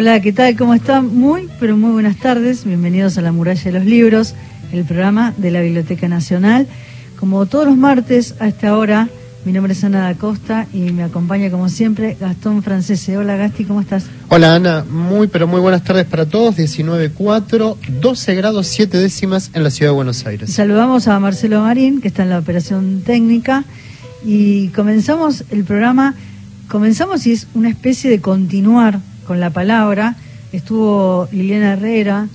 Hola, ¿qué tal? ¿Cómo están? Muy, pero muy buenas tardes. Bienvenidos a la Muralla de los Libros, el programa de la Biblioteca Nacional. Como todos los martes a esta hora, mi nombre es Ana da Costa y me acompaña como siempre Gastón Francese. Hola Gasti, ¿cómo estás? Hola Ana, muy pero muy buenas tardes para todos. 19.4, 12 grados 7 décimas en la ciudad de Buenos Aires. Saludamos a Marcelo Marín, que está en la operación técnica, y comenzamos el programa. Comenzamos y es una especie de continuar con la palabra. Estuvo Liliana Herrera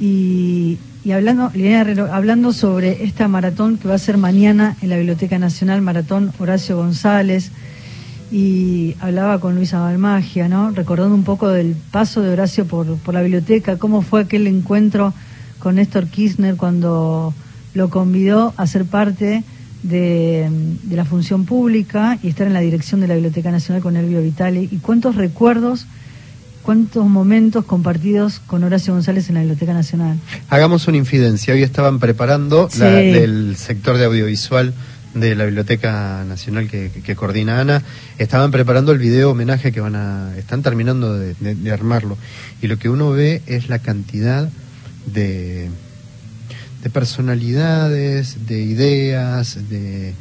y, hablando, hablando sobre esta maratón que va a ser mañana en la Biblioteca Nacional, Maratón Horacio González, y hablaba con Luisa Balmagia, ¿no? Recordando un poco del paso de Horacio por, por la biblioteca, cómo fue aquel encuentro con Néstor Kirchner cuando lo convidó a ser parte de, la función pública y estar en la dirección de la Biblioteca Nacional con Elvio Vitali, y cuántos recuerdos cuántos momentos compartidos con Horacio González en la Biblioteca Nacional. Hagamos una infidencia. Hoy estaban preparando la, del sector de audiovisual de la Biblioteca Nacional que, coordina Ana, estaban preparando el video homenaje que van a, están terminando de, de armarlo. Y lo que uno ve es la cantidad de, de personalidades, de ideas, de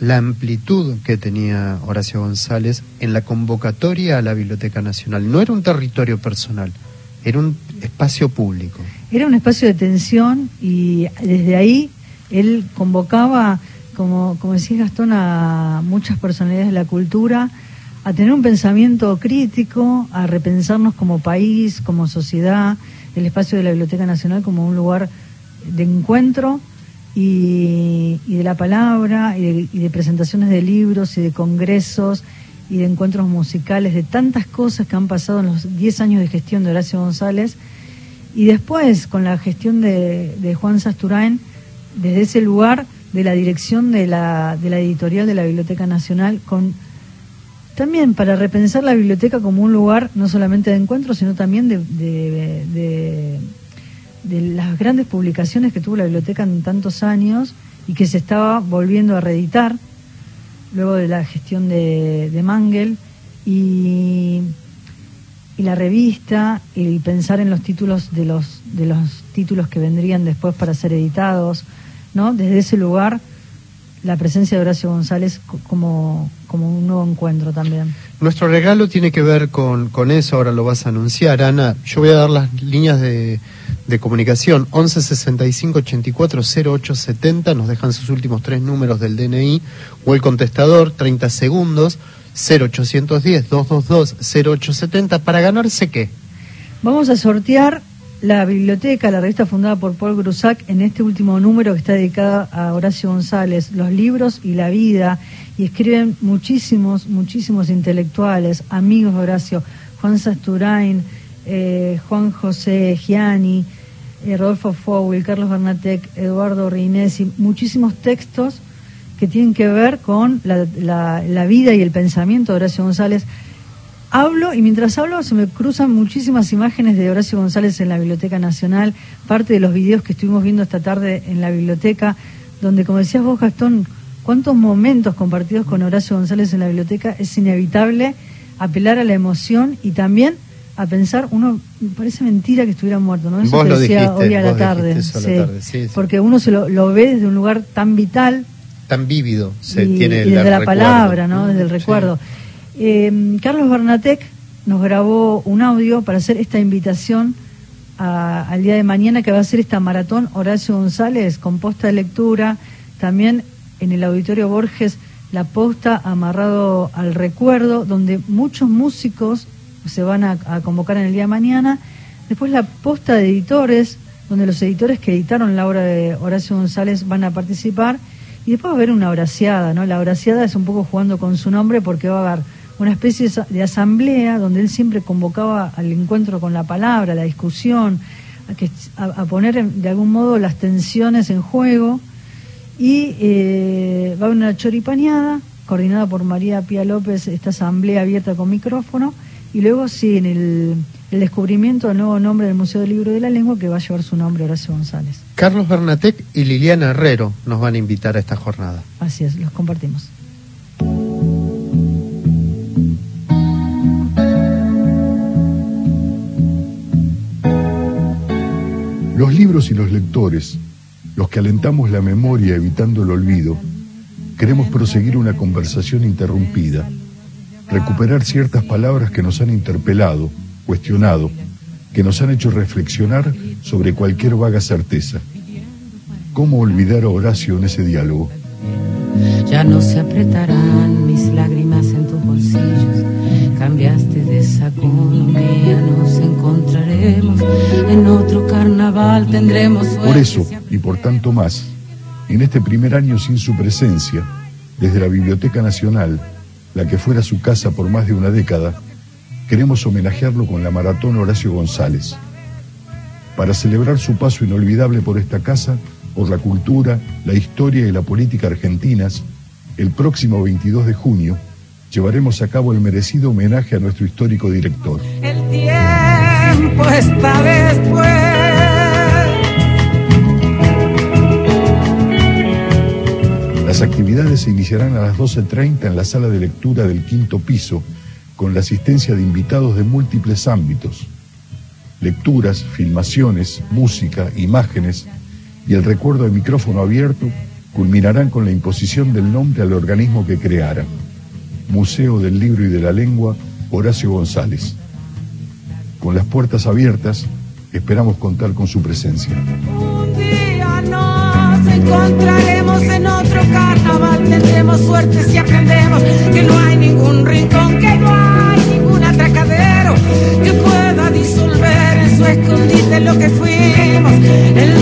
la amplitud que tenía Horacio González en la convocatoria a la Biblioteca Nacional. No era un territorio personal, era un espacio público. Era un espacio de tensión y desde ahí él convocaba, como, como decía Gastón, a muchas personalidades de la cultura a tener un pensamiento crítico, a repensarnos como país, como sociedad, el espacio de la Biblioteca Nacional como un lugar de encuentro y, de la palabra y de, presentaciones de libros y de congresos y de encuentros musicales, de tantas cosas que han pasado en los 10 años de gestión de Horacio González. Y después, con la gestión de, Juan Sasturain, desde ese lugar de la dirección de la, de la editorial de la Biblioteca Nacional, con también para repensar la biblioteca como un lugar no solamente de encuentro, sino también de, las grandes publicaciones que tuvo la biblioteca en tantos años y que se estaba volviendo a reeditar luego de la gestión de, de Mangel y, y, la revista y pensar en los títulos de los de los títulos que vendrían después para ser editados no desde ese lugar la presencia de Horacio González como, como un nuevo encuentro también. Nuestro regalo tiene que ver con, con eso, ahora lo vas a anunciar, Ana. Yo voy a dar las líneas de, de comunicación 11 65 84 08 70, nos dejan sus últimos tres números del DNI o el contestador 30 segundos 0810 222 0870 para ganarse qué? Vamos a sortear la biblioteca, la revista fundada por Paul Grusac, en este último número que está dedicada a Horacio González, los libros y la vida, y escriben muchísimos, muchísimos intelectuales, amigos de Horacio, Juan Sasturain, eh, Juan José Gianni, eh, Rodolfo Fowell, Carlos Bernatec, Eduardo Rinesi, muchísimos textos que tienen que ver con la, vida y el pensamiento de Horacio González. Hablo y mientras hablo se me cruzan muchísimas imágenes de Horacio González en la Biblioteca Nacional, parte de los videos que estuvimos viendo esta tarde en la biblioteca, donde como decías vos Gastón, cuántos momentos compartidos con Horacio González en la biblioteca es inevitable apelar a la emoción y también a pensar, uno parece mentira que estuviera muerto, ¿no? Eso lo decía hoy a la tarde, sí, porque uno se lo, lo, ve desde un lugar tan vital, tan vívido, se tiene y desde la palabra, ¿no? Desde el recuerdo. Eh, Carlos Bernatec nos grabó un audio para hacer esta invitación al día de mañana que va a ser esta maratón Horacio González con posta de lectura, también en el auditorio Borges la posta amarrado al recuerdo, donde muchos músicos se van a, convocar en el día de mañana. Después la posta de editores, donde los editores que editaron la obra de Horacio González van a participar. Y después va a haber una horaciada, ¿no? La horaciada es un poco jugando con su nombre porque va a haber una especie de asamblea donde él siempre convocaba al encuentro con la palabra, la discusión, a, que, a, poner de algún modo las tensiones en juego. Y eh, va a una choripaneada coordinada por María Pía López, esta asamblea abierta con micrófono y luego sí, en el, descubrimiento del nuevo nombre del Museo del Libro de la Lengua que va a llevar su nombre Horacio González. Carlos Bernatec y Liliana Herrero nos van a invitar a esta jornada. Así es, los compartimos. Los libros y los lectores, los que alentamos la memoria evitando el olvido, queremos proseguir una conversación interrumpida, recuperar ciertas palabras que nos han interpelado, cuestionado, que nos han hecho reflexionar sobre cualquier vaga certeza. ¿Cómo olvidar a Horacio en ese diálogo? Ya no se apretarán mis lágrimas en tus bolsillos. Cambiaste de saco, nos En otro carnaval tendremos Por eso, y por tanto más, en este primer año sin su presencia, desde la Biblioteca Nacional, la que fuera su casa por más de una década, queremos homenajearlo con la maratón Horacio González. Para celebrar su paso inolvidable por esta casa, por la cultura, la historia y la política argentinas, el próximo 22 de junio llevaremos a cabo el merecido homenaje a nuestro histórico director. Está después. Las actividades se iniciarán a las 12.30 en la sala de lectura del quinto piso, con la asistencia de invitados de múltiples ámbitos. Lecturas, filmaciones, música, imágenes, y el recuerdo de micrófono abierto culminarán con la imposición del nombre al organismo que creara, Museo del Libro y de la Lengua Horacio González. Con las puertas abiertas, esperamos contar con su presencia. Un día nos encontraremos en otro carnaval, tendremos suerte si aprendemos que no hay ningún rincón, que no hay ningún atracadero que pueda disolver en su escondite lo que fuimos. El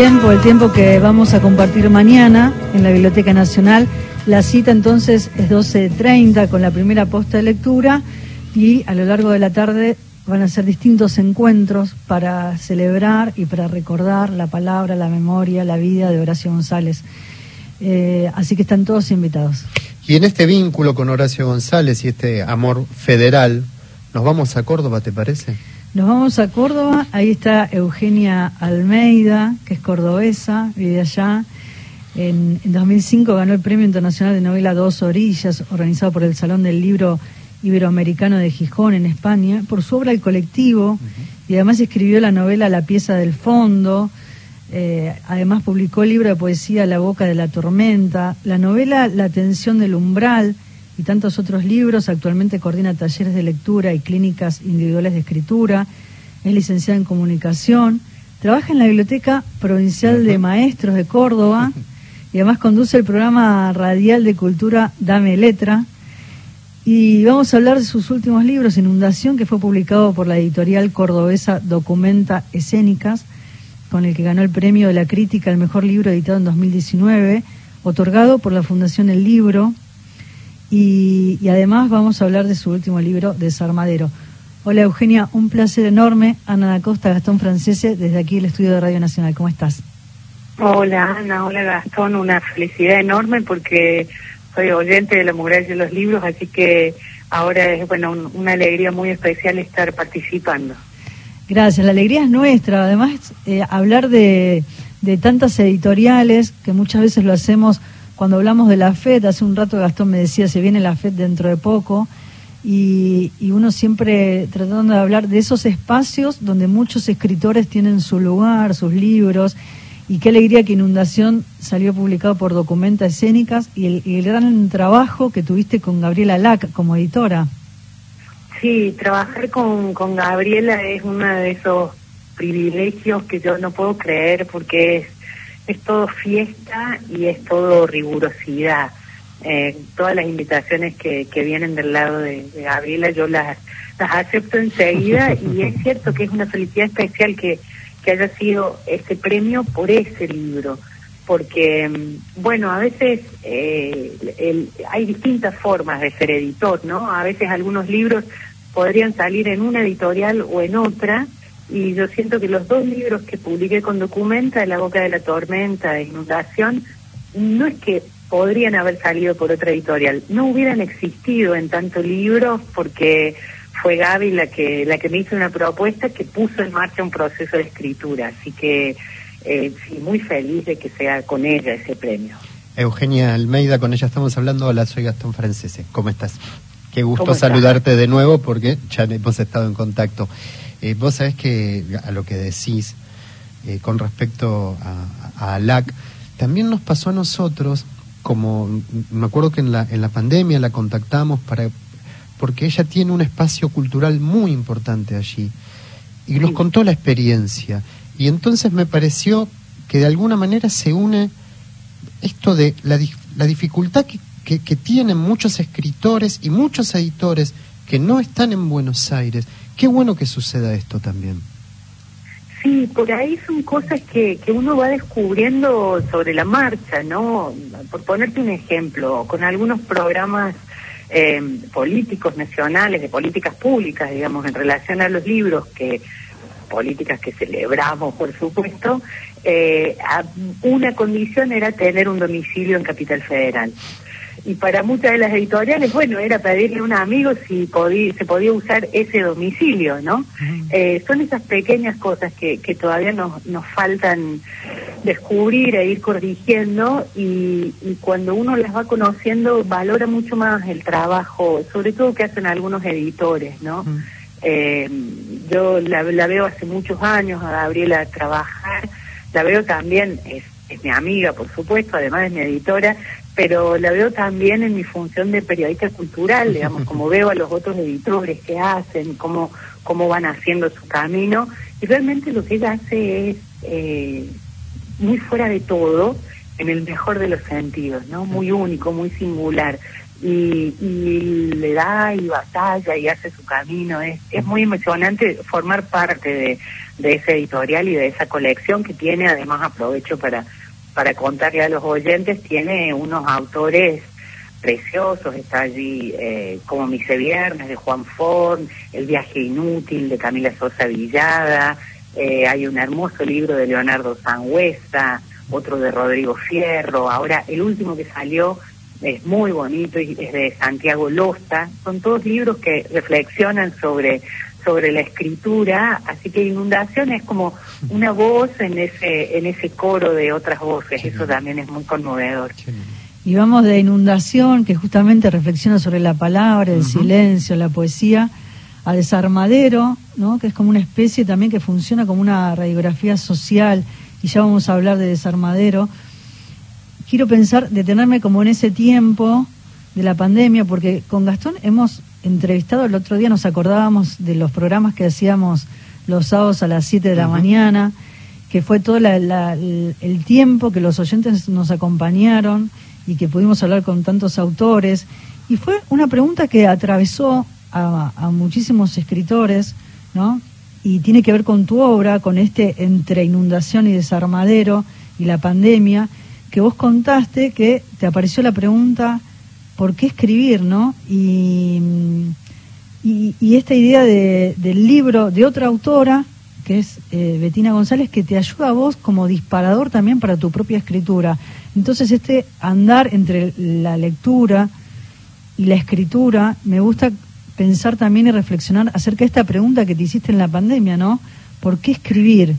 El tiempo, que vamos a compartir mañana en la Biblioteca Nacional. La cita entonces es 12.30 con la primera posta de lectura y a lo largo de la tarde van a ser distintos encuentros para celebrar y para recordar la palabra, la memoria, la vida de Horacio González. Eh, así que están todos invitados. Y en este vínculo con Horacio González y este amor federal, nos vamos a Córdoba, ¿te parece? Nos vamos a Córdoba, ahí está Eugenia Almeida, que es cordobesa, vive allá. En, en 2005 ganó el Premio Internacional de Novela Dos Orillas, organizado por el Salón del Libro Iberoamericano de Gijón, en España, por su obra El Colectivo, y además escribió la novela La pieza del fondo. Eh, además publicó el libro de poesía La boca de la tormenta, la novela La tensión del umbral y tantos otros libros. Actualmente coordina talleres de lectura y clínicas individuales de escritura. Es licenciada en comunicación. Trabaja en la Biblioteca Provincial de Maestros de Córdoba y además conduce el programa radial de cultura Dame Letra. Y vamos a hablar de sus últimos libros, Inundación, que fue publicado por la editorial cordobesa Documenta Escénicas, con el que ganó el premio de la crítica al mejor libro editado en 2019, otorgado por la Fundación El Libro. Y, y además vamos a hablar de su último libro, Desarmadero. Hola Eugenia, un placer enorme. Ana da Costa, Gastón Francese, desde aquí el estudio de Radio Nacional. ¿Cómo estás? Hola Ana, hola Gastón, una felicidad enorme porque soy oyente de la muralla de los libros, así que ahora es bueno un- una alegría muy especial estar participando. Gracias, la alegría es nuestra. Además, eh, hablar de, de tantas editoriales, que muchas veces lo hacemos cuando hablamos de la FED, hace un rato Gastón me decía, se viene la FED dentro de poco, y, y uno siempre tratando de hablar de esos espacios donde muchos escritores tienen su lugar, sus libros, y qué alegría que Inundación salió publicado por Documenta Escénicas, y el, y el gran trabajo que tuviste con Gabriela Lac como editora. Sí, trabajar con, con Gabriela es uno de esos privilegios que yo no puedo creer porque es, es todo fiesta y es todo rigurosidad. Eh, todas las invitaciones que, que vienen del lado de, de Gabriela yo las, las acepto enseguida y es cierto que es una felicidad especial que, que haya sido ese premio por ese libro porque, mm, bueno, a veces eh, hay distintas formas de ser editor, ¿no? A veces algunos libros podrían salir en una editorial o en otra, y yo siento que los dos libros que publiqué con Documenta, La Boca de la Tormenta, de Inundación, no es que podrían haber salido por otra editorial, no hubieran existido en tanto libros porque fue Gaby la que la que me hizo una propuesta que puso en marcha un proceso de escritura, así que eh, sí, muy feliz de que sea con ella ese premio. Eugenia Almeida, con ella estamos hablando. Hola, soy Gastón Francese. ¿Cómo estás? Qué gusto saludarte de nuevo porque ya hemos estado en contacto. Eh, vos sabés que a lo que decís eh, con respecto a, a, ALAC, también nos pasó a nosotros, como me acuerdo que en la, en la pandemia la contactamos para porque ella tiene un espacio cultural muy importante allí y nos contó la experiencia. Y entonces me pareció que de alguna manera se une esto de la, la dificultad que, que, tienen muchos escritores y muchos editores que no están en Buenos Aires. Qué bueno que suceda esto también. Sí, por ahí son cosas que, que uno va descubriendo sobre la marcha, ¿no? Por ponerte un ejemplo, con algunos programas eh, políticos nacionales, de políticas públicas, digamos, en relación a los libros, que políticas que celebramos, por supuesto, eh, una condición era tener un domicilio en Capital Federal. Y para muchas de las editoriales, bueno, era pedirle a un amigo si podía, se podía usar ese domicilio, ¿no? Eh, son esas pequeñas cosas que, que todavía nos, nos faltan descubrir e ir corrigiendo y, cuando uno las va conociendo valora mucho más el trabajo, sobre todo que hacen algunos editores, ¿no? eh, yo la, veo hace muchos años a Gabriela trabajar, la veo también, es, es mi amiga por supuesto, además es mi editora, pero la veo también en mi función de periodista cultural, digamos, como veo a los otros editores que hacen, cómo, cómo van haciendo su camino, y realmente lo que ella hace es... Eh, muy fuera de todo, en el mejor de los sentidos, ¿no? Muy único, muy singular. Y, le da y batalla y hace su camino. Es, es muy emocionante formar parte de, de ese editorial y de esa colección que tiene, además aprovecho para, para contarle a los oyentes, tiene unos autores preciosos, está allí eh, como Mise Viernes de Juan Forn, El viaje inútil de Camila Sosa Villada, eh, hay un hermoso libro de Leonardo Sangüesa, otro de Rodrigo Fierro, ahora el último que salió es muy bonito y es de Santiago Losta, son todos libros que reflexionan sobre sobre la escritura, así que Inundación es como una voz en ese en ese coro de otras voces, eso también es muy conmovedor. Y vamos de Inundación, que justamente reflexiona sobre la palabra, el silencio, la poesía, a Desarmadero, ¿no? que es como una especie también que funciona como una radiografía social, y ya vamos a hablar de Desarmadero. Quiero pensar, detenerme como en ese tiempo de la pandemia, porque con Gastón hemos entrevistado el otro día, nos acordábamos de los programas que hacíamos los sábados a las 7 de la mañana, que fue todo el tiempo que los oyentes nos acompañaron y que pudimos hablar con tantos autores. Y fue una pregunta que atravesó a, muchísimos escritores, ¿no? Y tiene que ver con tu obra, con este entre inundación y desarmadero y la pandemia, que vos contaste que te apareció la pregunta, ¿por qué escribir, no? Y, y, esta idea de, del libro de otra autora, que es eh, Betina González, que te ayuda a vos como disparador también para tu propia escritura. Entonces, este andar entre la lectura y la escritura, me gusta pensar también y reflexionar acerca de esta pregunta que te hiciste en la pandemia, ¿no? ¿Por qué escribir?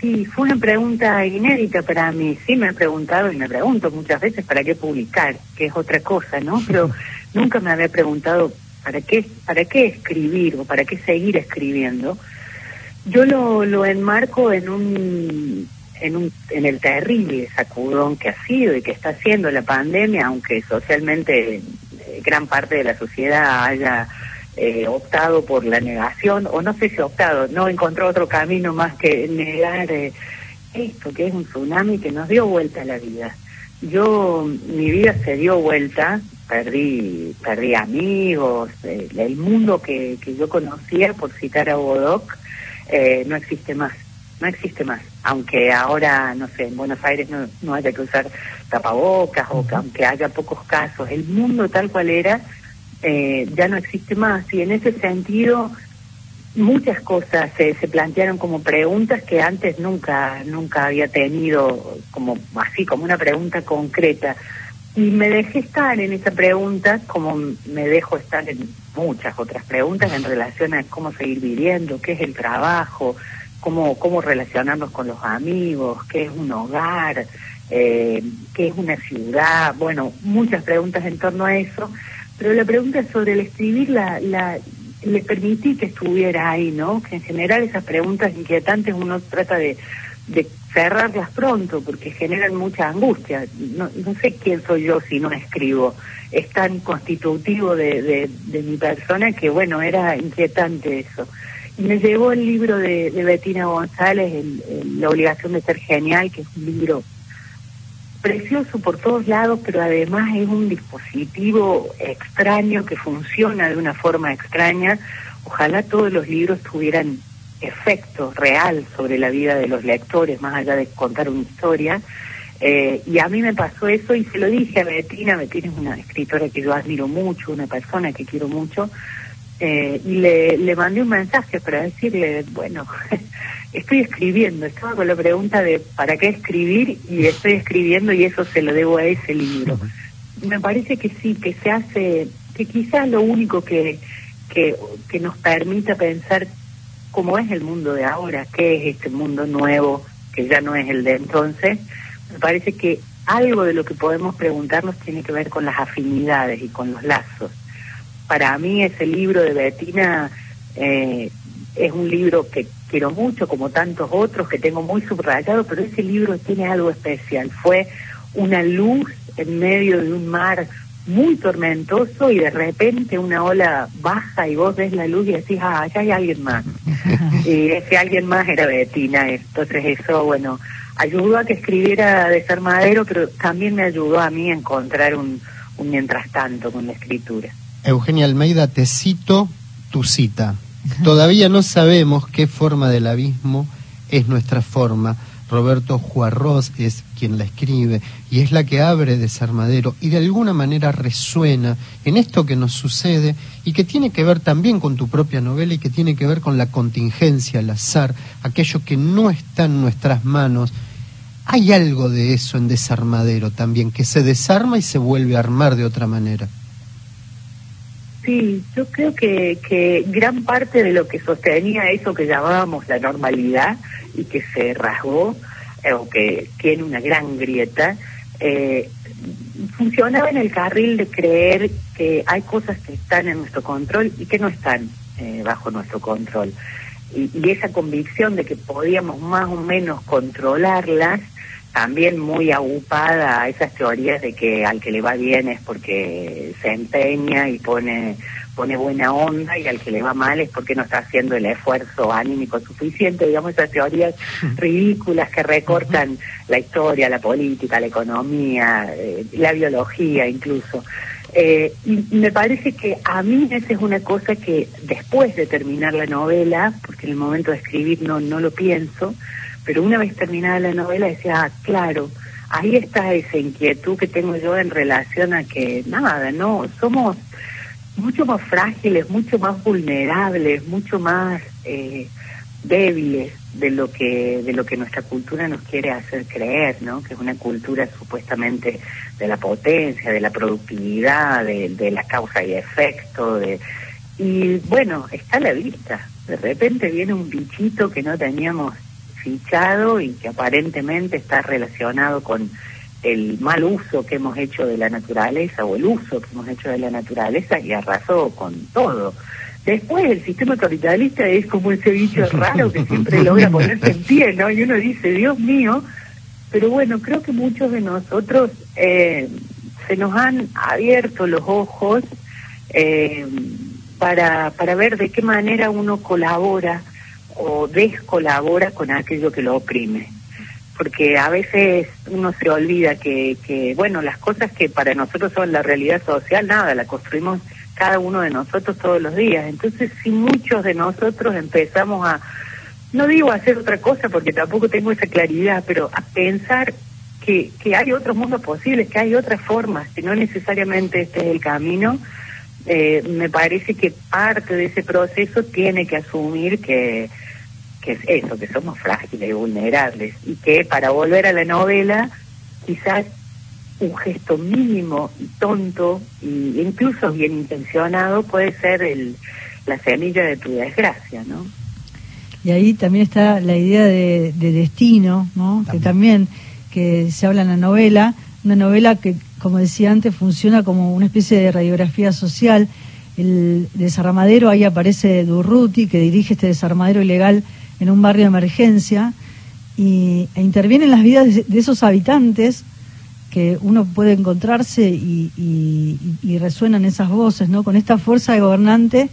Sí, fue una pregunta inédita para mí. Sí, me he preguntado y me pregunto muchas veces para qué publicar, que es otra cosa, ¿no? Pero nunca me había preguntado para qué, para qué escribir o para qué seguir escribiendo. Yo lo, lo enmarco en un, en un, en el terrible sacudón que ha sido y que está haciendo la pandemia, aunque socialmente gran parte de la sociedad haya eh, optado por la negación, o no sé si optado, no encontró otro camino más que negar eh, esto, que es un tsunami que nos dio vuelta a la vida. Yo, mi vida se dio vuelta, perdí, perdí amigos, eh, el mundo que, que yo conocía, por citar a Bodoc, no existe más. no existe más. Aunque ahora, no sé, en Buenos Aires no, no haya que usar tapabocas o que aunque haya pocos casos, el mundo tal cual era eh, ya no existe más. Y en ese sentido, muchas cosas se, se plantearon como preguntas que antes nunca, nunca había tenido como así, como una pregunta concreta. Y me dejé estar en esa pregunta como me dejo estar en muchas otras preguntas en relación a cómo seguir viviendo, qué es el trabajo, cómo, cómo relacionarnos con los amigos, qué es un hogar, eh, qué es una ciudad, bueno, muchas preguntas en torno a eso, pero la pregunta sobre el escribir la, la, le permití que estuviera ahí, ¿no? Que en general esas preguntas inquietantes uno trata de, cerrarlas pronto porque generan mucha angustia. No, sé quién soy yo si no escribo. Es tan constitutivo de, de, de mi persona que, bueno, era inquietante eso. Y me llevó el libro de, de Bettina González, el, La obligación de ser genial, que es un libro precioso por todos lados, pero además es un dispositivo extraño que funciona de una forma extraña. Ojalá todos los libros tuvieran efecto real sobre la vida de los lectores, más allá de contar una historia. Eh, y a mí me pasó eso y se lo dije a Betina, Betina es una escritora que yo admiro mucho, una persona que quiero mucho, eh, y le, le mandé un mensaje para decirle, bueno, estoy escribiendo, estaba con la pregunta de ¿para qué escribir? y estoy escribiendo y eso se lo debo a ese libro. Me parece que sí, que se hace, que quizás lo único que, que, que nos permita pensar cómo es el mundo de ahora, qué es este mundo nuevo, que ya no es el de entonces, me parece que algo de lo que podemos preguntarnos tiene que ver con las afinidades y con los lazos. Para mí ese libro de Betina eh, es un libro que quiero mucho, como tantos otros que tengo muy subrayado, pero ese libro tiene algo especial. Fue una luz en medio de un mar muy tormentoso y de repente una ola baja y vos ves la luz y decís, ah, allá hay alguien más. y ese alguien más era Betina. Entonces eso, bueno, ayudó a que escribiera Desarmadero, pero también me ayudó a mí a encontrar un, un mientras tanto con la escritura. Eugenia Almeida, te cito tu cita. Todavía no sabemos qué forma del abismo es nuestra forma. Roberto Juarros es quien la escribe y es la que abre Desarmadero y de alguna manera resuena en esto que nos sucede y que tiene que ver también con tu propia novela y que tiene que ver con la contingencia, el azar, aquello que no está en nuestras manos. Hay algo de eso en Desarmadero también, que se desarma y se vuelve a armar de otra manera. Sí, yo creo que, que gran parte de lo que sostenía eso que llamábamos la normalidad y que se rasgó eh, o que tiene una gran grieta, eh, funcionaba en el carril de creer que hay cosas que están en nuestro control y que no están eh, bajo nuestro control. Y, y esa convicción de que podíamos más o menos controlarlas también muy agupada a esas teorías de que al que le va bien es porque se empeña y pone pone buena onda y al que le va mal es porque no está haciendo el esfuerzo anímico suficiente, digamos esas teorías ridículas que recortan la historia, la política, la economía, eh, la biología incluso. Eh, y me parece que a mí esa es una cosa que después de terminar la novela, porque en el momento de escribir no, no lo pienso, pero una vez terminada la novela decía, ah, claro, ahí está esa inquietud que tengo yo en relación a que nada, no, somos mucho más frágiles, mucho más vulnerables, mucho más eh, débiles de lo que de lo que nuestra cultura nos quiere hacer creer, ¿no? Que es una cultura supuestamente de la potencia, de la productividad, de, la causa y efecto, de y bueno, está a la vista. De repente viene un bichito que no teníamos fichado y que aparentemente está relacionado con el mal uso que hemos hecho de la naturaleza o el uso que hemos hecho de la naturaleza y arrasó con todo. Después el sistema capitalista es como ese bicho raro que siempre logra ponerse en pie, ¿no? Y uno dice, Dios mío, pero bueno, creo que muchos de nosotros eh, se nos han abierto los ojos eh, para, para ver de qué manera uno colabora o descolabora con aquello que lo oprime. Porque a veces uno se olvida que, que, bueno, las cosas que para nosotros son la realidad social, nada, la construimos cada uno de nosotros todos los días. Entonces, si muchos de nosotros empezamos a, no digo hacer otra cosa porque tampoco tengo esa claridad, pero a pensar que, que hay otros mundos posibles, que hay otras formas, que no necesariamente este es el camino, eh, me parece que parte de ese proceso tiene que asumir que, que es eso, que somos frágiles y vulnerables, y que para volver a la novela, quizás un gesto mínimo y tonto, e incluso bien intencionado, puede ser el, la semilla de tu desgracia, ¿no? Y ahí también está la idea de, destino, ¿no? Que también que se habla en la novela, una novela que, como decía antes, funciona como una especie de radiografía social. El desarmadero, ahí aparece Durruti, que dirige este desarmadero ilegal en un barrio de emergencia, y, e interviene en las vidas de, esos habitantes que uno puede encontrarse y, resuenan esas voces, ¿no? Con esta fuerza de gobernante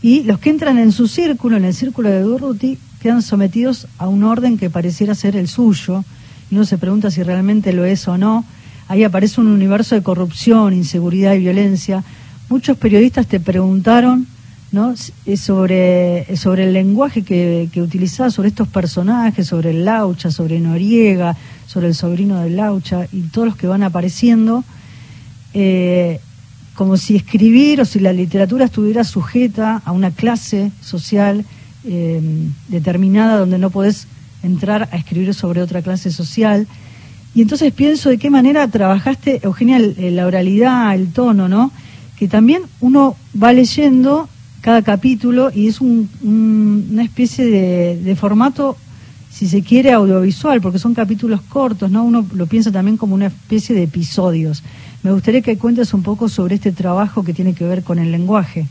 y los que entran en su círculo, en el círculo de Durruti, quedan sometidos a un orden que pareciera ser el suyo, y uno se pregunta si realmente lo es o no. Ahí aparece un universo de corrupción, inseguridad y violencia. Muchos periodistas te preguntaron ¿no? sobre, sobre el lenguaje que, que sobre estos personajes, sobre el Laucha, sobre Noriega, sobre el sobrino del Laucha y todos los que van apareciendo. Eh, como si escribir o si la literatura estuviera sujeta a una clase social eh, determinada donde no podés entrar a escribir sobre otra clase social. Y entonces pienso de qué manera trabajaste, Eugenia, la oralidad, el tono, ¿no? Que también uno va leyendo cada capítulo y es una especie de, de, formato, si se quiere, audiovisual, porque son capítulos cortos, ¿no? Uno lo piensa también como una especie de episodios. Me gustaría que cuentes un poco sobre este trabajo que tiene que ver con el lenguaje.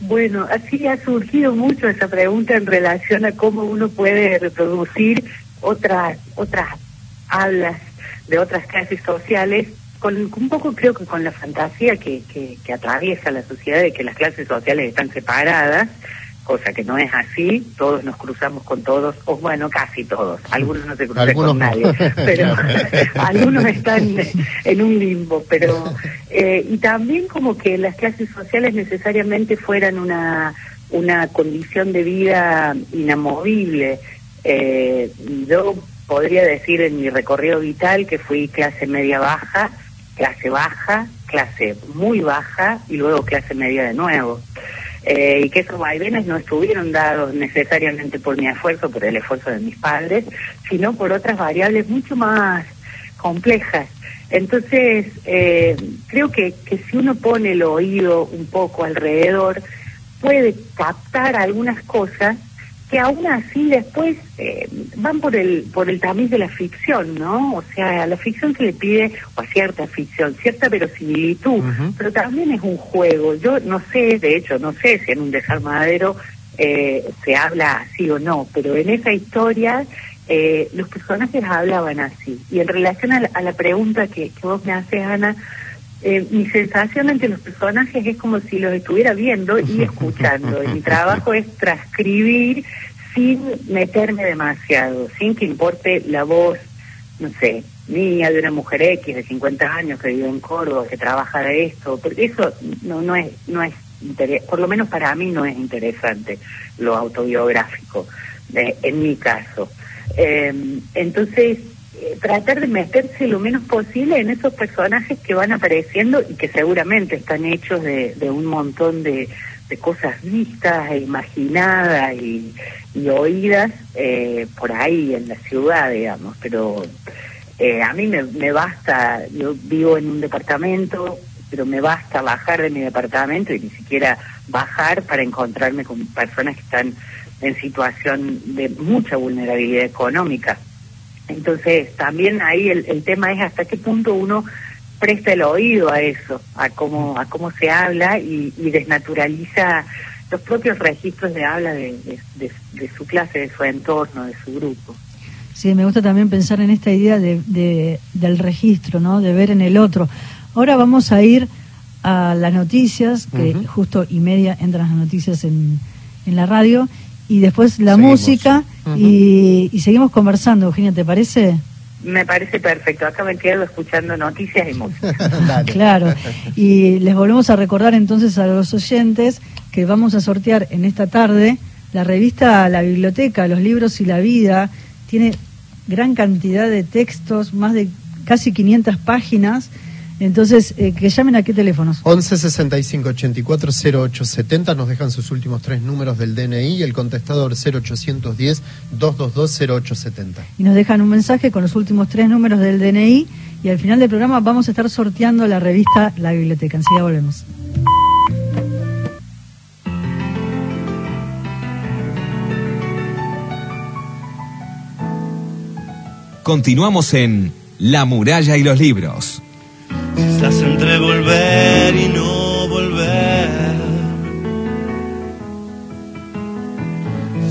Bueno, así ha surgido mucho esa pregunta en relación a cómo uno puede reproducir otras otras hablas de otras clases sociales, con un poco creo que con la fantasía que, que, que atraviesa la sociedad de que las clases sociales están separadas cosa que no es así, todos nos cruzamos con todos, o bueno, casi todos, algunos no se cruzan con nadie, pero algunos están en un limbo, pero eh, y también como que las clases sociales necesariamente fueran una, una condición de vida inamovible. Eh, yo podría decir en mi recorrido vital que fui clase media baja, clase baja, clase muy baja y luego clase media de nuevo. Eh, y que esos vaivenes no estuvieron dados necesariamente por mi esfuerzo, por el esfuerzo de mis padres, sino por otras variables mucho más complejas. Entonces, eh, creo que, que si uno pone el oído un poco alrededor, puede captar algunas cosas que aún así después eh, van por el por el tamiz de la ficción, ¿no? O sea, a la ficción se le pide, o a cierta ficción, cierta verosimilitud, pero también es un juego. Yo no sé, de hecho, no sé si en un desarmadero eh, se habla así o no, pero en esa historia eh, los personajes hablaban así. Y en relación a la, pregunta que, que vos me haces, Ana, eh, mi sensación ante los personajes es como si los estuviera viendo y escuchando. y mi trabajo es transcribir sin meterme demasiado, sin que importe la voz, no sé, mía de una mujer X de 50 años que vive en Córdoba, que trabaja de esto, porque eso no, no es, no es por lo menos para mí no es interesante lo autobiográfico, eh, en mi caso. Eh, entonces, tratar de meterse lo menos posible en esos personajes que van apareciendo y que seguramente están hechos de, un montón de, cosas vistas e imaginadas y, oídas eh, por ahí en la ciudad, digamos. Pero eh, a mí me basta, yo vivo en un departamento, pero me basta bajar de mi departamento y ni siquiera bajar para encontrarme con personas que están en situación de mucha vulnerabilidad económica entonces, también ahí el, tema es hasta qué punto uno presta el oído a eso, a cómo, a cómo se habla y, desnaturaliza los propios registros de habla de, su clase, de su entorno, de su grupo. Sí, me gusta también pensar en esta idea de, del registro, ¿no? De ver en el otro. Ahora vamos a ir a las noticias, que justo y media entran las noticias en, en la radio, y después la música y, seguimos conversando, Eugenia, ¿te parece? Me parece perfecto. Acá me quedo escuchando noticias y música. claro. Y les volvemos a recordar entonces a los oyentes que vamos a sortear en esta tarde La revista La Biblioteca, Los Libros y la Vida tiene gran cantidad de textos, más de casi 500 páginas. Entonces, eh, que llamen a qué teléfonos. 11 65 84 08 70 nos dejan sus últimos tres números del DNI y el contestador 0810 222 0870. Y nos dejan un mensaje con los últimos tres números del DNI y al final del programa vamos a estar sorteando la revista La Biblioteca. Enseguida volvemos. Continuamos en La muralla y los libros. Estás entre volver y no volver.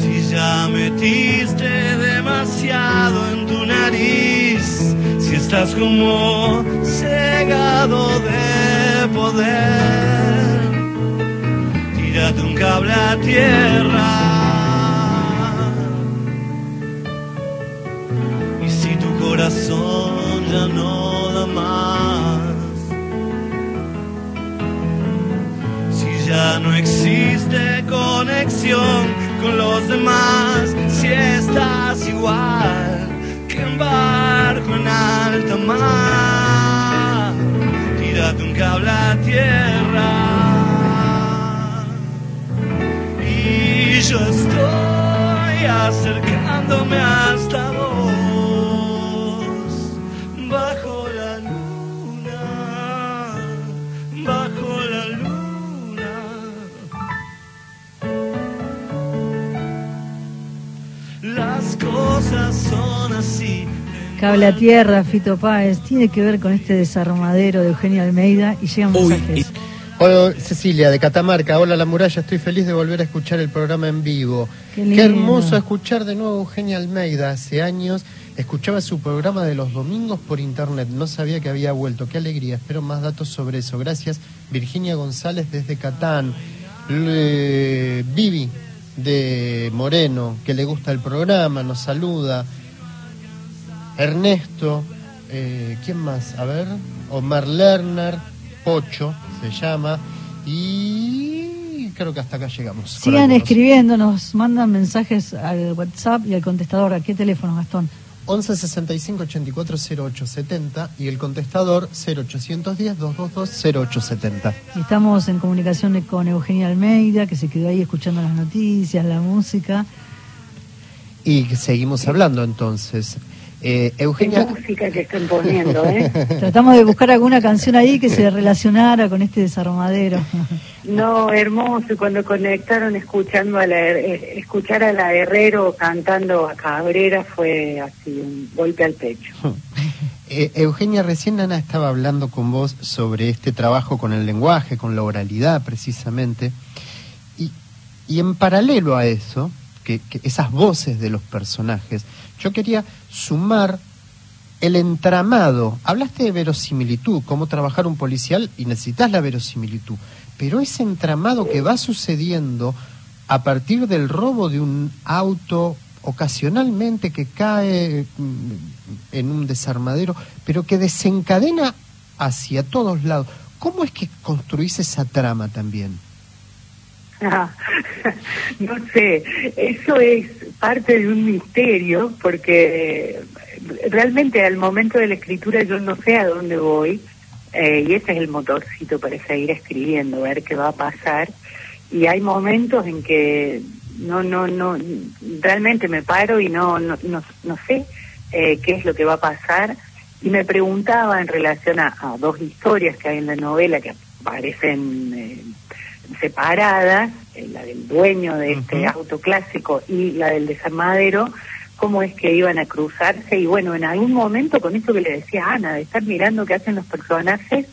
Si ya metiste demasiado en tu nariz, si estás como cegado de poder, tírate un cable a tierra. Y si tu corazón ya no da más, no existe conexión con los demás, si estás igual que un barco en alta mar, tírate un cable a tierra. Y yo estoy acercándome hasta Cable a tierra, Fito Páez, tiene que ver con este desarmadero de Eugenio Almeida y llegan Uy, mensajes. Hola Cecilia de Catamarca, hola La Muralla, estoy feliz de volver a escuchar el programa en vivo. Qué hermoso escuchar de nuevo a Eugenia Almeida. Hace años escuchaba su programa de los domingos por internet, no sabía que había vuelto. Qué alegría, espero más datos sobre eso. Gracias Virginia González desde Catán. Le- Vivi de Moreno, que le gusta el programa, nos saluda. Ernesto, eh, ¿quién más? A ver, Omar Lerner, Pocho se llama, y creo que hasta acá llegamos. Sigan algunos. escribiendo, nos mandan mensajes al WhatsApp y al contestador. ¿A qué teléfono, Gastón? 11 65 84 08 70 y el contestador 0810 222 0870. Y estamos en comunicación con Eugenia Almeida, que se quedó ahí escuchando las noticias, la música. Y seguimos hablando entonces. Eh, Qué Eugenia, música que están poniendo, ¿eh? Tratamos de buscar alguna canción ahí que se relacionara con este desarmadero. No, hermoso. Y cuando conectaron escuchando a la, eh, escuchar a la Herrero cantando a Cabrera fue así un golpe al pecho. Eh, Eugenia, recién Ana estaba hablando con vos sobre este trabajo con el lenguaje, con la oralidad precisamente, y, y en paralelo a eso, que, que esas voces de los personajes, yo quería sumar el entramado. Hablaste de verosimilitud, cómo trabajar un policial y necesitas la verosimilitud, pero ese entramado que va sucediendo a partir del robo de un auto ocasionalmente que cae mm, en un desarmadero, pero que desencadena hacia todos lados. ¿Cómo es que construís esa trama también? No sé, eso es parte de un misterio porque realmente al momento de la escritura yo no sé a dónde voy eh, y ese es el motorcito para seguir escribiendo, ver qué va a pasar. Y hay momentos en que no, no, no, realmente me paro y no, no, no, no sé eh, qué es lo que va a pasar. Y me preguntaba en relación a, a dos historias que hay en la novela que aparecen eh, separadas, eh, la del dueño de este auto clásico y la del desarmadero, cómo es que iban a cruzarse y bueno, en algún momento con esto que le decía Ana, de estar mirando qué hacen los personajes,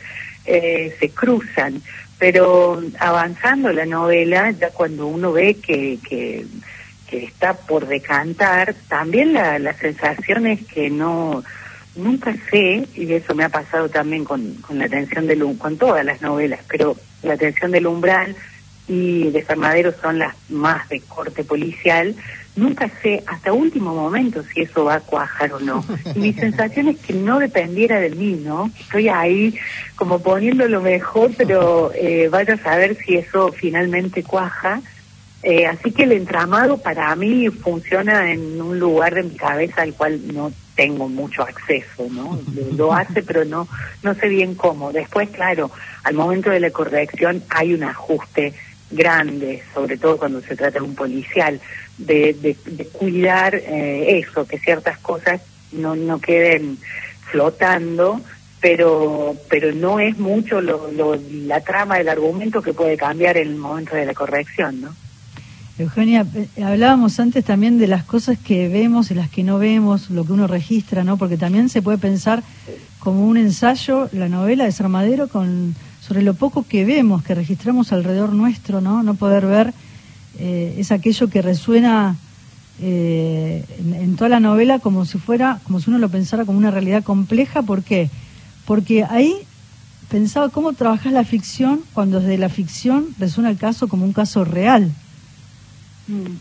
eh, se cruzan, pero avanzando la novela, ya cuando uno ve que, que, que está por decantar, también la, la sensación es que no, nunca sé, y eso me ha pasado también con, con la atención del um- con todas las novelas, pero la atención del umbral y Desarmadero son las más de corte policial, nunca sé hasta último momento si eso va a cuajar o no. Y mi sensación es que no dependiera de mí, ¿no? Estoy ahí como poniendo lo mejor, pero eh, vaya a saber si eso finalmente cuaja. Eh, así que el entramado para mí funciona en un lugar de mi cabeza al cual no tengo mucho acceso, ¿no? Lo hace, pero no, no sé bien cómo. Después, claro, al momento de la corrección hay un ajuste grande, sobre todo cuando se trata de un policial, de, de, de cuidar eh, eso, que ciertas cosas no, no queden flotando, pero pero no es mucho lo, lo, la trama del argumento que puede cambiar en el momento de la corrección, ¿no? Eugenia, eh, hablábamos antes también de las cosas que vemos y las que no vemos, lo que uno registra, ¿no? Porque también se puede pensar como un ensayo la novela de Sarmadero con sobre lo poco que vemos, que registramos alrededor nuestro, ¿no? No poder ver eh, es aquello que resuena eh, en, en, toda la novela como si fuera, como si uno lo pensara como una realidad compleja. ¿Por qué? Porque ahí pensaba cómo trabajas la ficción cuando desde la ficción resuena el caso como un caso real. Mm.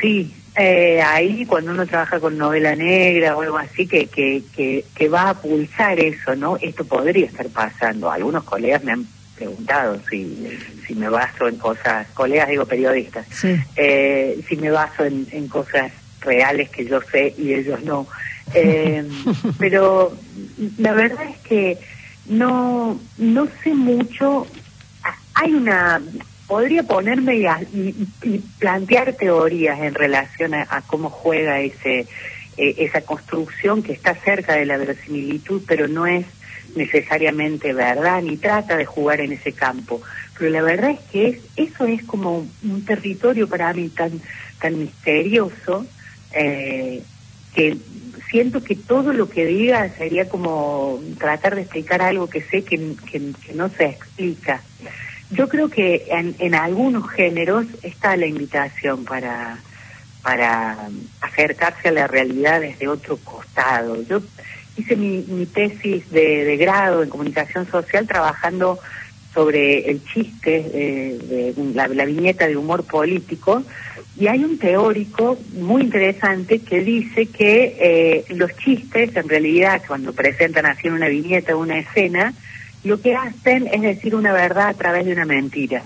Sí, eh, ahí cuando uno trabaja con novela negra o algo así que, que, que, que, va a pulsar eso, ¿no? Esto podría estar pasando. Algunos colegas me han preguntado si, si me baso en cosas, colegas digo periodistas, sí. eh, si me baso en, en, cosas reales que yo sé y ellos no. Eh, pero la verdad es que no, no sé mucho. Hay una podría ponerme y, y, plantear teorías en relación a, a cómo juega ese eh, esa construcción que está cerca de la verosimilitud, pero no es necesariamente verdad ni trata de jugar en ese campo. Pero la verdad es que es, eso es como un, territorio para mí tan tan misterioso eh, que siento que todo lo que diga sería como tratar de explicar algo que sé que, que no se explica. Yo creo que en, en, algunos géneros está la invitación para, para acercarse a la realidad desde otro costado. Yo hice mi, mi tesis de, de, grado en comunicación social trabajando sobre el chiste, de la, viñeta de humor político, y hay un teórico muy interesante que dice que eh, los chistes, en realidad, cuando presentan así una viñeta una escena, lo que hacen es decir una verdad a través de una mentira.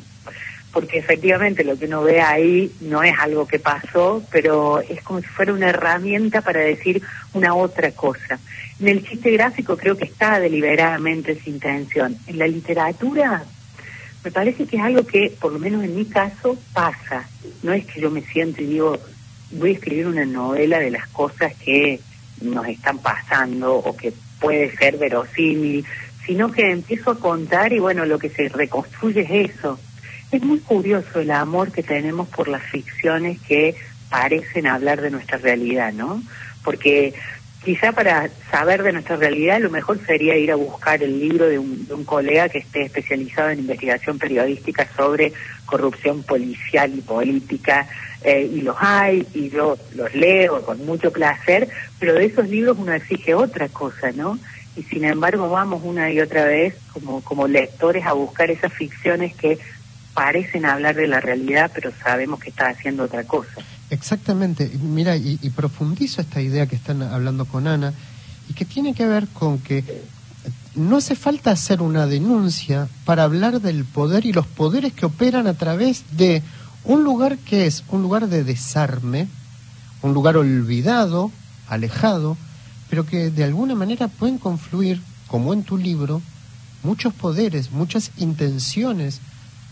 Porque efectivamente lo que uno ve ahí no es algo que pasó, pero es como si fuera una herramienta para decir una otra cosa. En el chiste gráfico creo que está deliberadamente esa intención. En la literatura me parece que es algo que, por lo menos en mi caso, pasa. No es que yo me siento y digo, voy a escribir una novela de las cosas que nos están pasando o que puede ser verosímil, sino que empiezo a contar y bueno, lo que se reconstruye es eso. Es muy curioso el amor que tenemos por las ficciones que parecen hablar de nuestra realidad, ¿no? Porque quizá para saber de nuestra realidad lo mejor sería ir a buscar el libro de un, de un colega que esté especializado en investigación periodística sobre corrupción policial y política, eh, y los hay, y yo los leo con mucho placer, pero de esos libros uno exige otra cosa, ¿no? Y sin embargo vamos una y otra vez como, como lectores a buscar esas ficciones que parecen hablar de la realidad, pero sabemos que está haciendo otra cosa. Exactamente, mira, y, y profundizo esta idea que están hablando con Ana, y que tiene que ver con que no hace falta hacer una denuncia para hablar del poder y los poderes que operan a través de un lugar que es un lugar de desarme, un lugar olvidado, alejado, pero que de alguna manera pueden confluir, como en tu libro, muchos poderes, muchas intenciones.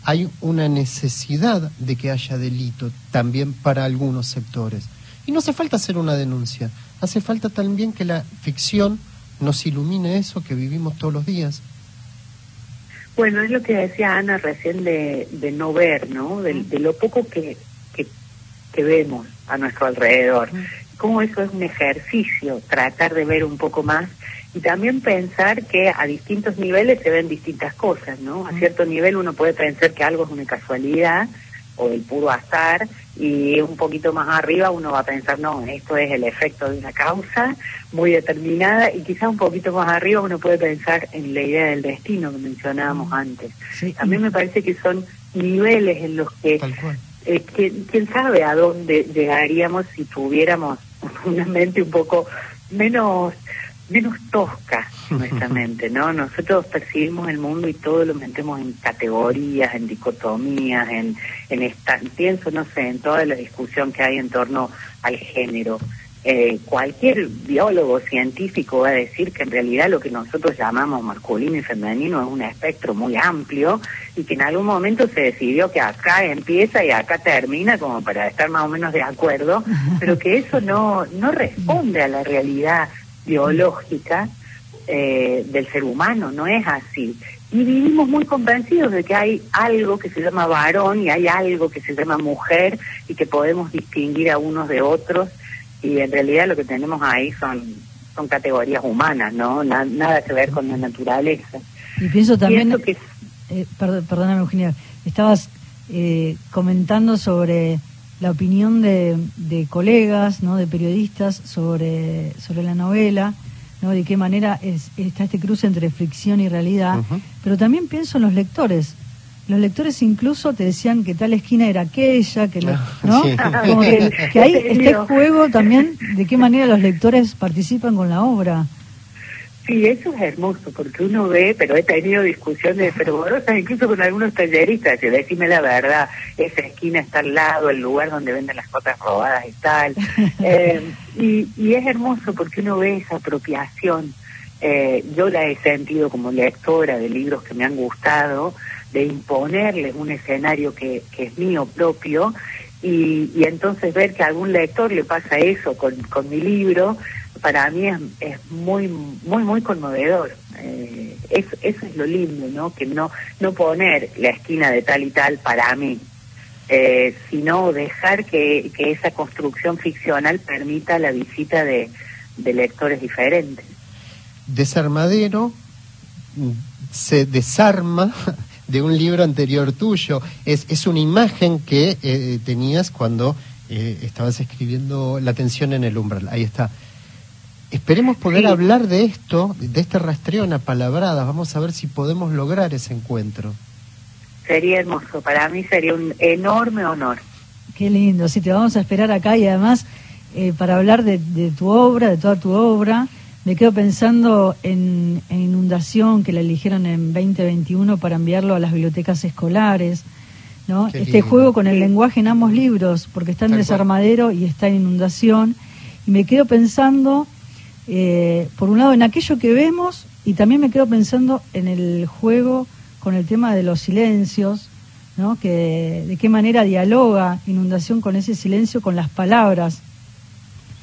Hay una necesidad de que haya delito también para algunos sectores. Y no hace falta hacer una denuncia, hace falta también que la ficción nos ilumine eso que vivimos todos los días. Bueno, es lo que decía Ana recién de, de no ver, ¿no? De, de lo poco que, que, que, vemos a nuestro alrededor cómo eso es un ejercicio, tratar de ver un poco más y también pensar que a distintos niveles se ven distintas cosas, ¿no? A cierto nivel uno puede pensar que algo es una casualidad o el puro azar y un poquito más arriba uno va a pensar, no, esto es el efecto de una causa muy determinada y quizá un poquito más arriba uno puede pensar en la idea del destino que mencionábamos antes. Sí. A mí me parece que son niveles en los que eh, ¿quién, quién sabe a dónde llegaríamos si tuviéramos una mente un poco menos menos tosca nuestra mente, ¿no? Nosotros percibimos el mundo y todo lo metemos en categorías, en dicotomías, en, en esta, pienso, no sé, en toda la discusión que hay en torno al género. Eh, cualquier biólogo científico va a decir que en realidad lo que nosotros llamamos masculino y femenino es un espectro muy amplio y que en algún momento se decidió que acá empieza y acá termina como para estar más o menos de acuerdo, pero que eso no, no responde a la realidad biológica eh, del ser humano, no es así. Y vivimos muy convencidos de que hay algo que se llama varón y hay algo que se llama mujer y que podemos distinguir a unos de otros y en realidad lo que tenemos ahí son son categorías humanas, ¿no? nada que ver con la naturaleza. Y pienso también, que... Eh, perdóname Eugenia, estabas eh, comentando sobre la opinión de, de, colegas, ¿no? De periodistas sobre, sobre la novela, ¿no? De qué manera es, está este cruce entre fricción y realidad, pero también pienso en los lectores, los lectores incluso te decían que tal esquina era aquella, que, ah, ¿no? Como que, que, ahí este juego también de qué manera los lectores participan con la obra. Sí, eso es hermoso, porque uno ve, pero he tenido discusiones fervorosas incluso con algunos talleristas, que decime la verdad, esa esquina está al lado, el lugar donde venden las cosas robadas y tal. Eh, y, y es hermoso porque uno ve esa apropiación. Eh, yo la he sentido como lectora de libros que me han gustado, de imponerles un escenario que, que es mío propio y, y, entonces ver que a algún lector le pasa eso con, con mi libro, para mí es, es muy, muy, muy conmovedor. Eh, eso, es lo lindo, ¿no? Que no, no poner la esquina de tal y tal para mí, eh, sino dejar que, que esa construcción ficcional permita la visita de, de lectores diferentes. Desarmadero mm, se desarma de un libro anterior tuyo. Es, es una imagen que eh, tenías cuando eh, estabas escribiendo La tensión en el umbral. Ahí está. Esperemos poder hablar de esto, de este rastreo en palabras. Vamos a ver si podemos lograr ese encuentro. Sería hermoso. Para mí sería un enorme honor. Qué lindo. Sí, te vamos a esperar acá y además eh, para hablar de, de tu obra, de toda tu obra me quedo pensando en, Inundación, que la eligieron en 2021 para enviarlo a las bibliotecas escolares. ¿no? este juego con el lenguaje en ambos libros, porque está en Desarmadero y está en Inundación. Y me quedo pensando, eh, por un lado, en aquello que vemos y también me quedo pensando en el juego con el tema de los silencios, ¿no? que de qué manera dialoga Inundación con ese silencio, con las palabras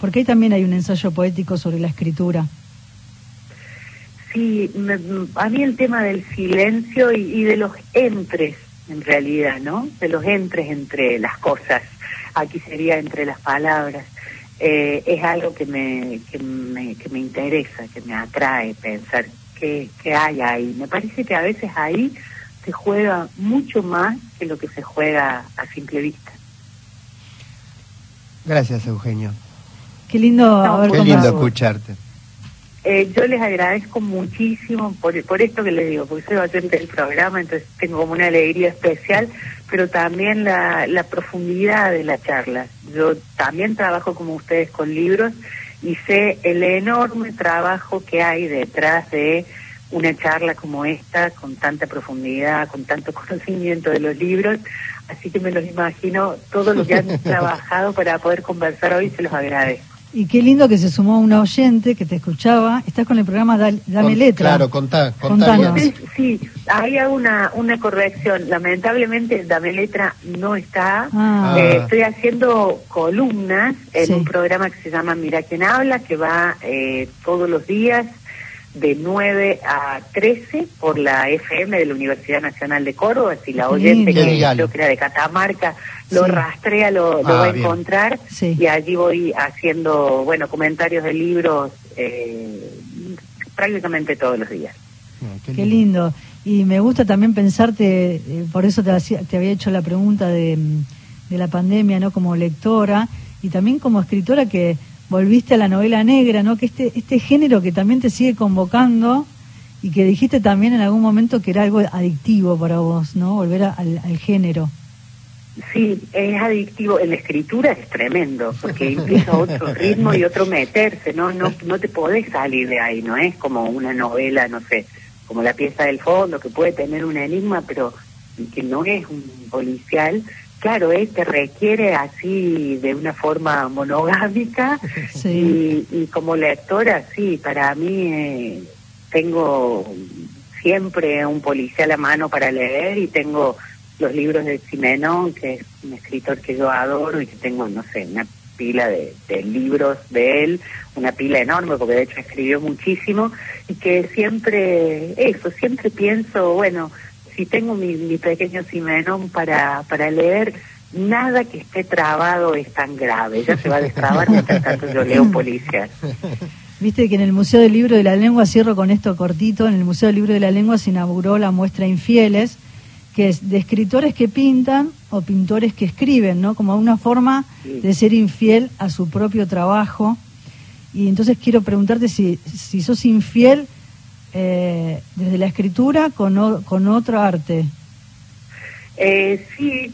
porque ahí también hay un ensayo poético sobre la escritura. Sí, a mí el tema del silencio y, de los entres, en realidad, ¿no? De los entres entre las cosas, aquí sería entre las palabras, eh, es algo que me, que me, que me interesa, que me atrae pensar qué, qué hay ahí. Me parece que a veces ahí se juega mucho más que lo que se juega a simple vista. Gracias, Eugenio. Qué lindo Qué lindo escucharte. Eh, yo les agradezco muchísimo por, por esto que les digo, porque soy oyente del programa, entonces tengo como una alegría especial, pero también la, la profundidad de la charla. Yo también trabajo como ustedes con libros y sé el enorme trabajo que hay detrás de una charla como esta, con tanta profundidad, con tanto conocimiento de los libros, así que me los imagino todo lo que han trabajado para poder conversar hoy, se los agradezco. Y qué lindo que se sumó una oyente que te escuchaba. Estás con el programa Dame Letra. Claro, contá, contanos. Sí, hay una, una corrección. Lamentablemente Dame Letra no está. Ah. Eh, estoy haciendo columnas en un programa que se llama Mira quién habla, que va eh, todos los días de 9 a 13 por la FM de la Universidad Nacional de Córdoba. Si la oyente, que creo que era de Catamarca, lo rastrea, lo, lo va a ah, encontrar y allí voy haciendo, bueno, comentarios de libros eh, prácticamente todos los días. Ah, qué, lindo. Y me gusta también pensarte, eh, por eso te, te había hecho la pregunta de, de la pandemia, ¿no? Como lectora y también como escritora que volviste a la novela negra, ¿no? Que este, este género que también te sigue convocando y que dijiste también en algún momento que era algo adictivo para vos, ¿no? Volver al género. Sí, es adictivo. En la escritura es tremendo, porque implica otro ritmo y otro meterse, ¿no? No, no te podés salir de ahí, no es como una novela, no sé, como la pieza del fondo, que puede tener un enigma, pero que no es un policial. Claro, este requiere así de una forma monogámica Sí. y, y como lectora, sí, para mí eh, tengo siempre un policial a mano para leer y tengo los libros de Simenón, que es un escritor que yo adoro y que tengo, no sé, una pila de, de libros de él, una pila enorme, porque de hecho escribió muchísimo, y que siempre, eso, siempre pienso, bueno, si tengo mi, mi pequeño Simenón para, para leer, nada que esté trabado es tan grave, ya se va a destrabar mientras tanto yo leo policial. Viste que en el Museo del Libro de la Lengua, cierro con esto cortito, en el Museo del Libro de la Lengua se inauguró la muestra Infieles, que es de escritores que pintan o pintores que escriben, ¿no? Como una forma Sí. de ser infiel a su propio trabajo. Y entonces quiero preguntarte si, si sos infiel eh, desde la escritura con, o- con otro arte. Eh, sí,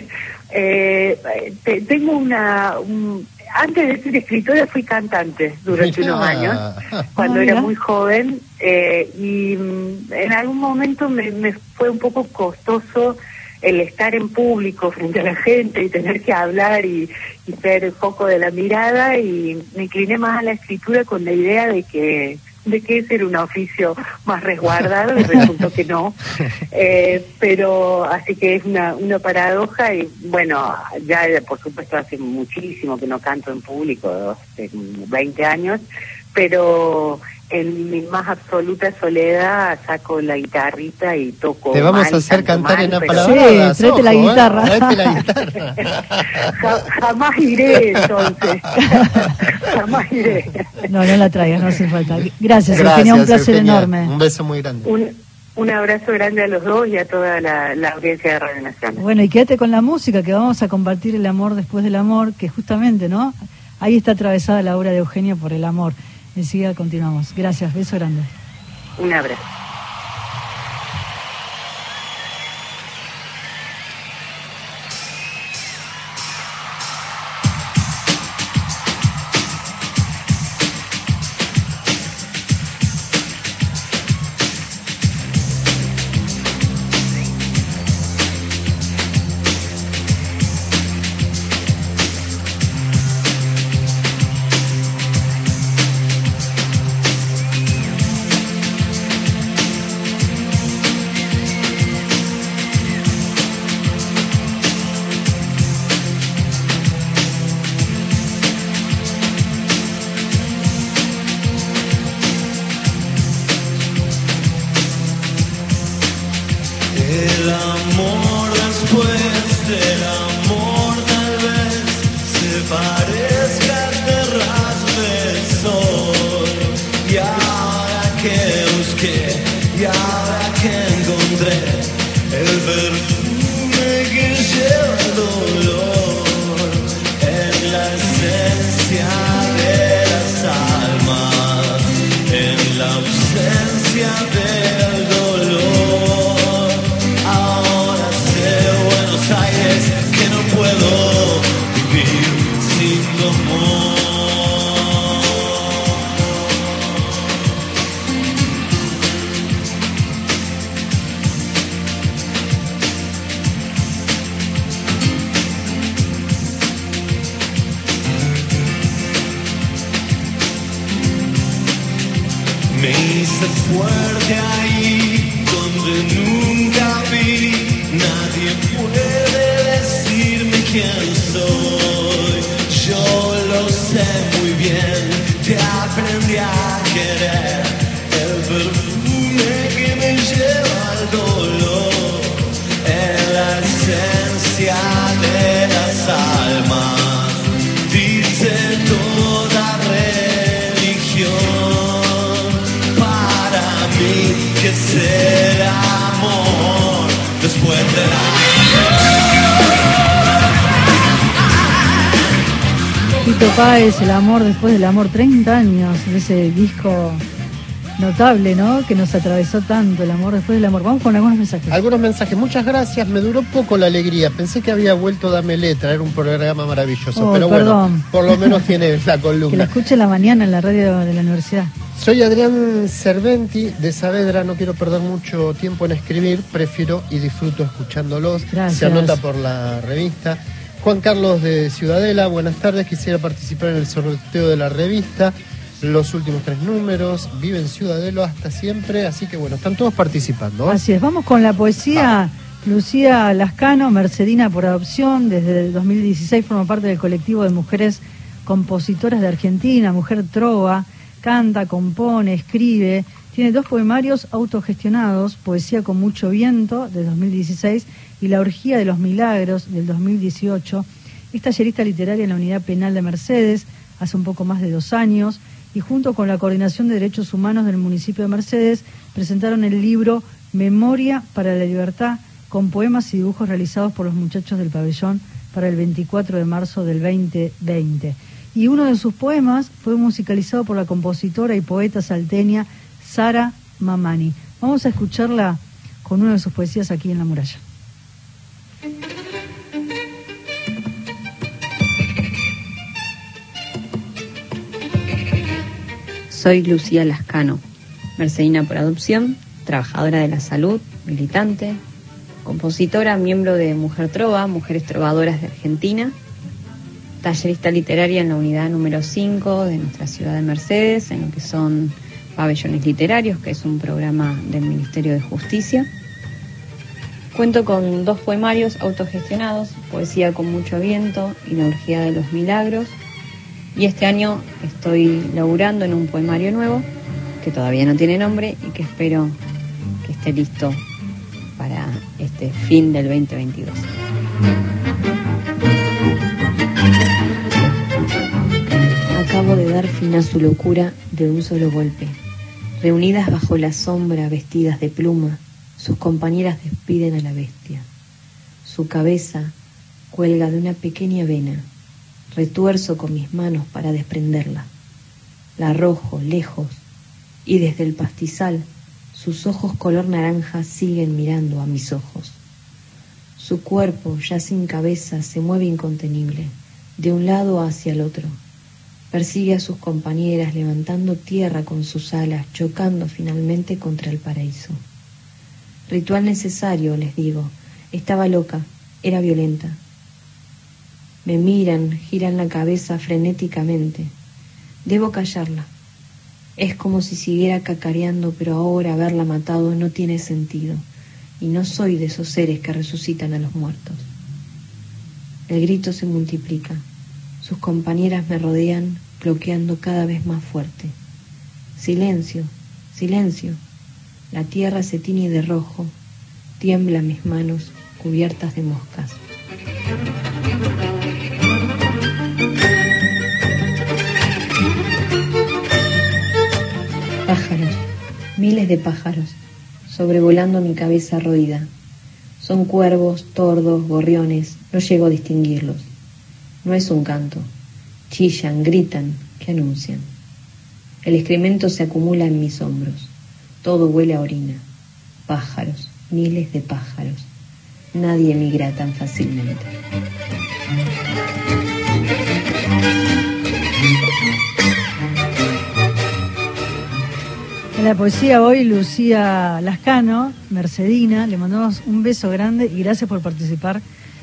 eh, te- tengo una... un- antes de ser escritora fui cantante durante unos años, cuando Ah, era muy joven, eh, y mm, en algún momento me, me fue un poco costoso el estar en público frente a la gente y tener que hablar y, y ser el foco de la mirada y me incliné más a la escritura con la idea de que de que ese era un oficio más resguardado y resultó que no. Eh, pero así que es una, una paradoja y bueno, ya por supuesto hace muchísimo que no canto en público, hace 20 años, pero en mi más absoluta soledad saco la guitarrita y toco. Te vamos mal, a hacer cantar mal, en pero apalabradas. Sí, tráete la ¿eh? guitarra. Tráete la guitarra. ja- jamás iré entonces. jamás iré. No, no la traigas, no hace falta. Gracias, Gracias, Eugenia, un placer Eugenia. enorme. Un beso muy grande. Un, un abrazo grande a los dos y a toda la, la audiencia de Radio Nacional. Bueno, y quédate con la música, que vamos a compartir el amor después del amor, que justamente, ¿no? Ahí está atravesada la obra de Eugenio por el amor. Enseguida continuamos. Gracias, beso grande. Un abrazo. Bien, te aprendí a querer. El Fito Páez, El amor después del amor, 30 años de ese disco notable, ¿no? Que nos atravesó tanto el amor después del amor. Vamos con algunos mensajes. Algunos mensajes, muchas gracias. Me duró poco la alegría. Pensé que había vuelto Dame Letra, era un programa maravilloso. Oh, pero perdón. bueno, por lo menos tiene la Que la columna. escuche la mañana en la radio de la universidad. Soy Adrián Cerventi de Saavedra, no quiero perder mucho tiempo en escribir, prefiero y disfruto escuchándolos. Gracias. Se anota por la revista. Juan Carlos de Ciudadela, buenas tardes, quisiera participar en el sorteo de la revista. Los últimos tres números, vive en Ciudadelo hasta siempre, así que bueno, están todos participando. ¿eh? Así es, vamos con la poesía. Lucía Lascano, Mercedina por adopción, desde el 2016 forma parte del colectivo de mujeres compositoras de Argentina, Mujer Trova, canta, compone, escribe, tiene dos poemarios autogestionados, Poesía con mucho viento, de 2016, y La orgía de los milagros, del 2018. Es tallerista literaria en la Unidad Penal de Mercedes, hace un poco más de dos años, y junto con la Coordinación de Derechos Humanos del municipio de Mercedes, presentaron el libro Memoria para la Libertad, con poemas y dibujos realizados por los muchachos del pabellón para el 24 de marzo del 2020. Y uno de sus poemas fue musicalizado por la compositora y poeta salteña Sara Mamani. Vamos a escucharla con una de sus poesías aquí en La Muralla. Soy Lucía Lascano, mercedina por adopción, trabajadora de la salud, militante, compositora, miembro de Mujer Trova, Mujeres Trovadoras de Argentina, tallerista literaria en la unidad número 5 de nuestra ciudad de Mercedes, en lo que son pabellones literarios, que es un programa del Ministerio de Justicia. Cuento con dos poemarios autogestionados, Poesía con mucho viento y La orgía de los milagros, y este año estoy laburando en un poemario nuevo que todavía no tiene nombre y que espero que esté listo para este fin del 2022. Acabo de dar fin a su locura de un solo golpe. Reunidas bajo la sombra, vestidas de pluma, sus compañeras despiden a la bestia. Su cabeza cuelga de una pequeña vena. Retuerzo con mis manos para desprenderla. La arrojo lejos y desde el pastizal sus ojos color naranja siguen mirando a mis ojos. Su cuerpo, ya sin cabeza, se mueve incontenible, de un lado hacia el otro. Persigue a sus compañeras levantando tierra con sus alas, chocando finalmente contra el paraíso. Ritual necesario, les digo. Estaba loca, era violenta. Me miran, giran la cabeza frenéticamente. Debo callarla. Es como si siguiera cacareando, pero ahora haberla matado no tiene sentido. Y no soy de esos seres que resucitan a los muertos. El grito se multiplica. Sus compañeras me rodean, bloqueando cada vez más fuerte. Silencio, silencio. La tierra se tiñe de rojo. Tiemblan mis manos cubiertas de moscas. Pájaros, miles de pájaros, sobrevolando mi cabeza roída. Son cuervos, tordos, gorriones, no llego a distinguirlos. No es un canto. Chillan, gritan, que anuncian. El excremento se acumula en mis hombros. Todo huele a orina. Pájaros, miles de pájaros. Nadie migra tan fácilmente. En la poesía hoy, Lucía Lascano, Mercedina, le mandamos un beso grande y gracias por participar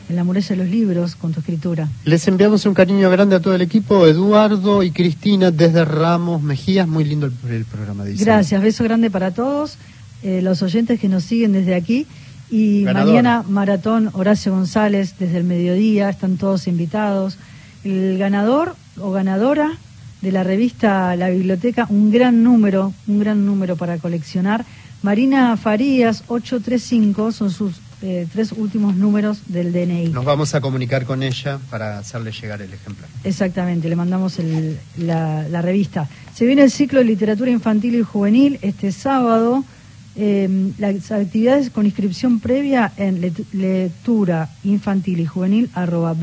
en la muralla de los libros con tu escritura. Les enviamos un cariño grande a todo el equipo, Eduardo y Cristina desde Ramos Mejías, muy lindo el, el programa. Dicen. Gracias, beso grande para todos, eh, los oyentes que nos siguen desde aquí. Y Ganador. mañana maratón Horacio González desde el mediodía, están todos invitados. El ganador o ganadora de la revista La Biblioteca, un gran número, un gran número para coleccionar. Marina Farías, 835, son sus eh, tres últimos números del DNI. Nos vamos a comunicar con ella para hacerle llegar el ejemplar. Exactamente, le mandamos el- la, la revista. Se viene el ciclo de literatura infantil y juvenil este sábado. eh, las actividades con inscripción previa en let- lectura infantil y juvenil arroba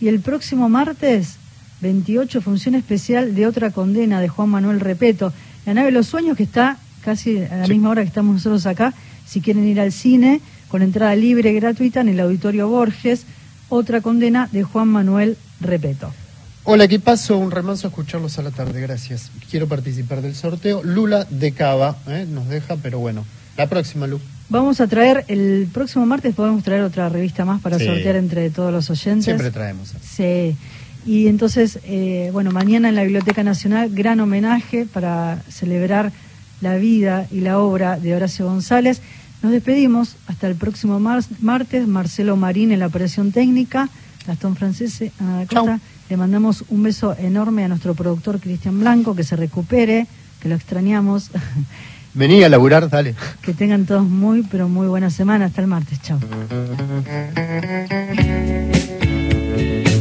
y el próximo martes 28, función especial de otra condena de Juan Manuel Repeto. La nave de los sueños que está casi a la misma hora que estamos nosotros acá, si quieren ir al cine, con entrada libre y gratuita en el Auditorio Borges, otra condena de Juan Manuel Repeto. Hola, ¿qué paso? Un remanso a escucharlos a la tarde, gracias. Quiero participar del sorteo. Lula de Cava, ¿eh? nos deja, pero bueno. La próxima, Lu. Vamos a traer, el próximo martes podemos traer otra revista más para Sí. sortear entre todos los oyentes. Siempre traemos. Sí. Y entonces, eh, bueno, mañana en la Biblioteca Nacional, gran homenaje para celebrar la vida y la obra de Horacio González. Nos despedimos hasta el próximo mar- martes. Marcelo Marín en la operación técnica, Gastón Francese, Ana Costa. Le mandamos un beso enorme a nuestro productor Cristian Blanco, que se recupere, que lo extrañamos. Vení a laburar, dale. que tengan todos muy, pero muy buena semana. Hasta el martes. Chao.